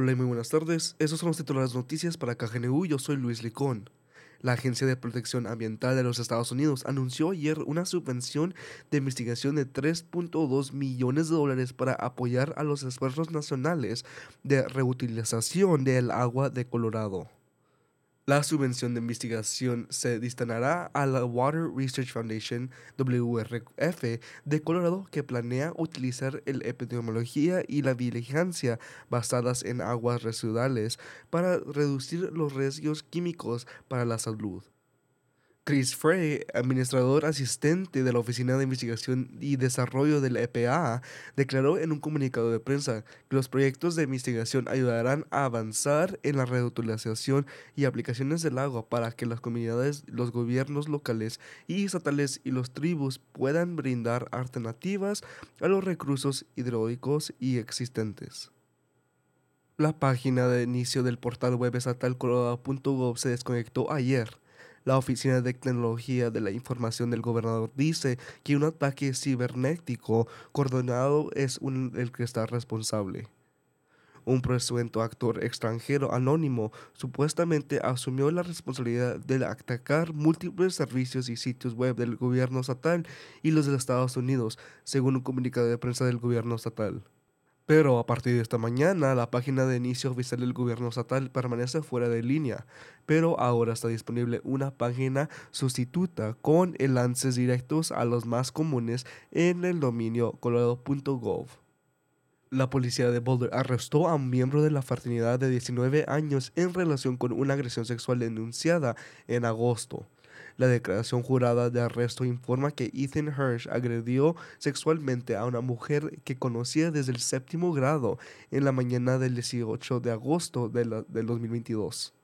Hola y muy buenas tardes. Esos son los titulares noticias para KGNU. Yo soy Luis Licón. La Agencia de Protección Ambiental de los Estados Unidos anunció ayer una subvención de investigación de 3.2 millones de dólares para apoyar a los esfuerzos nacionales de reutilización del agua de Colorado. La subvención de investigación se destinará a la Water Research Foundation, WRF, de Colorado, que planea utilizar la epidemiología y la vigilancia basadas en aguas residuales para reducir los riesgos químicos para la salud. Chris Frey, administrador asistente de la Oficina de Investigación y Desarrollo del EPA, declaró en un comunicado de prensa que los proyectos de investigación ayudarán a avanzar en la reutilización y aplicaciones del agua para que las comunidades, los gobiernos locales y estatales y los tribus puedan brindar alternativas a los recursos hidráulicos y existentes. La página de inicio del portal web estatal se desconectó ayer la Oficina de Tecnología de la Información del gobernador dice que un ataque cibernético coordinado es el que está responsable. Un presunto actor extranjero anónimo supuestamente asumió la responsabilidad de atacar múltiples servicios y sitios web del gobierno estatal y los de Estados Unidos, según un comunicado de prensa del gobierno estatal. Pero a partir de esta mañana, la página de inicio oficial del gobierno estatal permanece fuera de línea, pero ahora está disponible una página sustituta con enlaces directos a los más comunes en el dominio colorado.gov. La policía de Boulder arrestó a un miembro de la fraternidad de 19 años en relación con una agresión sexual denunciada en agosto. La declaración jurada de arresto informa que Ethan Hirsch agredió sexualmente a una mujer que conocía desde el séptimo grado en la mañana del 18 de agosto del 2022.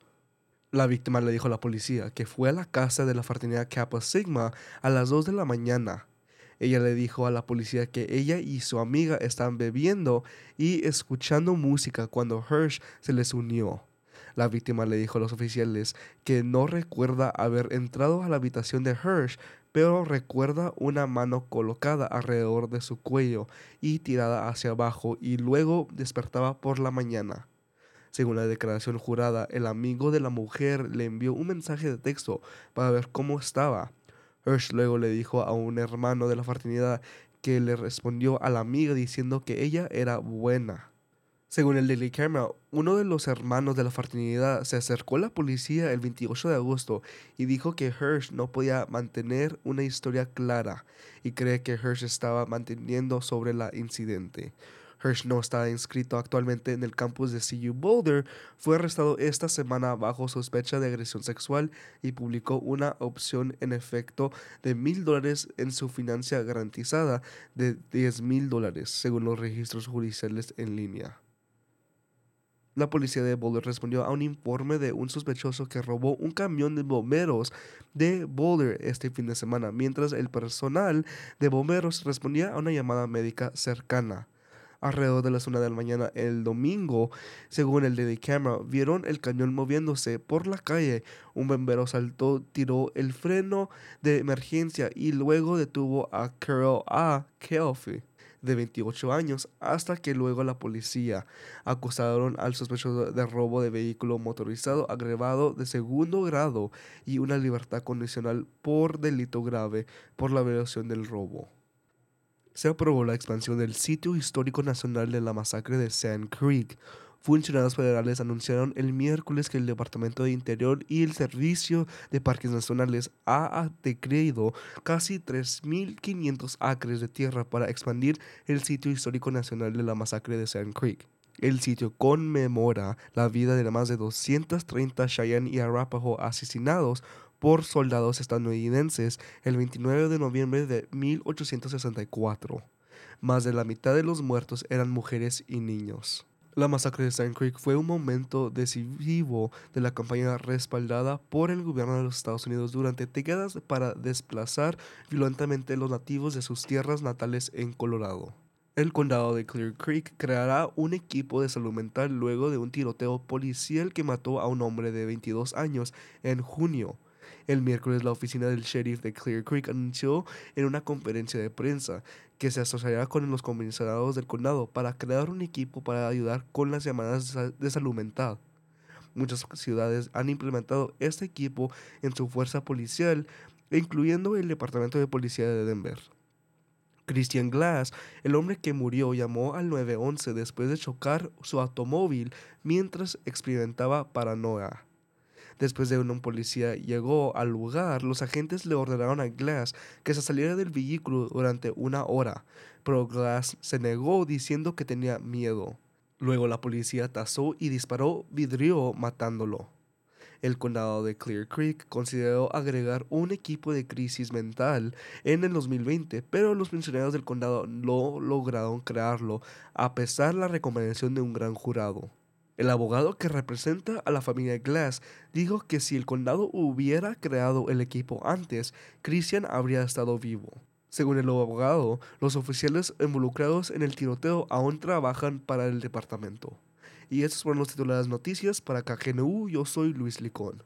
La víctima le dijo a la policía que fue a la casa de la fraternidad Kappa Sigma a las 2 de la mañana. Ella le dijo a la policía que ella y su amiga estaban bebiendo y escuchando música cuando Hirsch se les unió. La víctima le dijo a los oficiales que no recuerda haber entrado a la habitación de Hirsch, pero recuerda una mano colocada alrededor de su cuello y tirada hacia abajo y luego despertaba por la mañana. Según la declaración jurada, el amigo de la mujer le envió un mensaje de texto para ver cómo estaba. Hirsch luego le dijo a un hermano de la fraternidad que le respondió a la amiga diciendo que ella era buena. Según el Daily Camera, uno de los hermanos de la fraternidad se acercó a la policía el 28 de agosto y dijo que Hirsch no podía mantener una historia clara y cree que Hirsch estaba manteniendo sobre el incidente. Hirsch no está inscrito actualmente en el campus de CU Boulder, fue arrestado esta semana bajo sospecha de agresión sexual y publicó una opción en efecto de mil dólares en su financia garantizada de 10 mil dólares, según los registros judiciales en línea. La policía de Boulder respondió a un informe de un sospechoso que robó un camión de bomberos de Boulder este fin de semana, mientras el personal de bomberos respondía a una llamada médica cercana. Alrededor de las una de la mañana el domingo, según el Daily Camera, vieron el cañón moviéndose por la calle. Un bombero saltó, tiró el freno de emergencia y luego detuvo a Carol A. Kelfi de 28 años, hasta que luego la policía acusaron al sospechoso de robo de vehículo motorizado agravado de segundo grado y una libertad condicional por delito grave por la violación del robo. Se aprobó la expansión del sitio histórico nacional de la masacre de Sand Creek, Funcionarios federales anunciaron el miércoles que el Departamento de Interior y el Servicio de Parques Nacionales ha decreído casi 3.500 acres de tierra para expandir el sitio histórico nacional de la masacre de Sand Creek. El sitio conmemora la vida de más de 230 Cheyenne y Arapaho asesinados por soldados estadounidenses el 29 de noviembre de 1864. Más de la mitad de los muertos eran mujeres y niños. La masacre de Sand Creek fue un momento decisivo de la campaña respaldada por el gobierno de los Estados Unidos durante décadas para desplazar violentamente los nativos de sus tierras natales en Colorado. El condado de Clear Creek creará un equipo de salud mental luego de un tiroteo policial que mató a un hombre de 22 años en junio. El miércoles la oficina del sheriff de Clear Creek anunció en una conferencia de prensa que se asociará con los comisariados del condado para crear un equipo para ayudar con las llamadas de salud mental. Muchas ciudades han implementado este equipo en su fuerza policial, incluyendo el Departamento de Policía de Denver. Christian Glass, el hombre que murió, llamó al 911 después de chocar su automóvil mientras experimentaba paranoia. Después de que un policía llegó al lugar, los agentes le ordenaron a Glass que se saliera del vehículo durante una hora, pero Glass se negó diciendo que tenía miedo. Luego la policía tasó y disparó vidrio matándolo. El condado de Clear Creek consideró agregar un equipo de crisis mental en el 2020, pero los funcionarios del condado no lograron crearlo a pesar de la recomendación de un gran jurado. El abogado que representa a la familia Glass dijo que si el condado hubiera creado el equipo antes, Christian habría estado vivo. Según el abogado, los oficiales involucrados en el tiroteo aún trabajan para el departamento. Y estos fueron los titulares noticias para KGNU. Yo soy Luis Licón.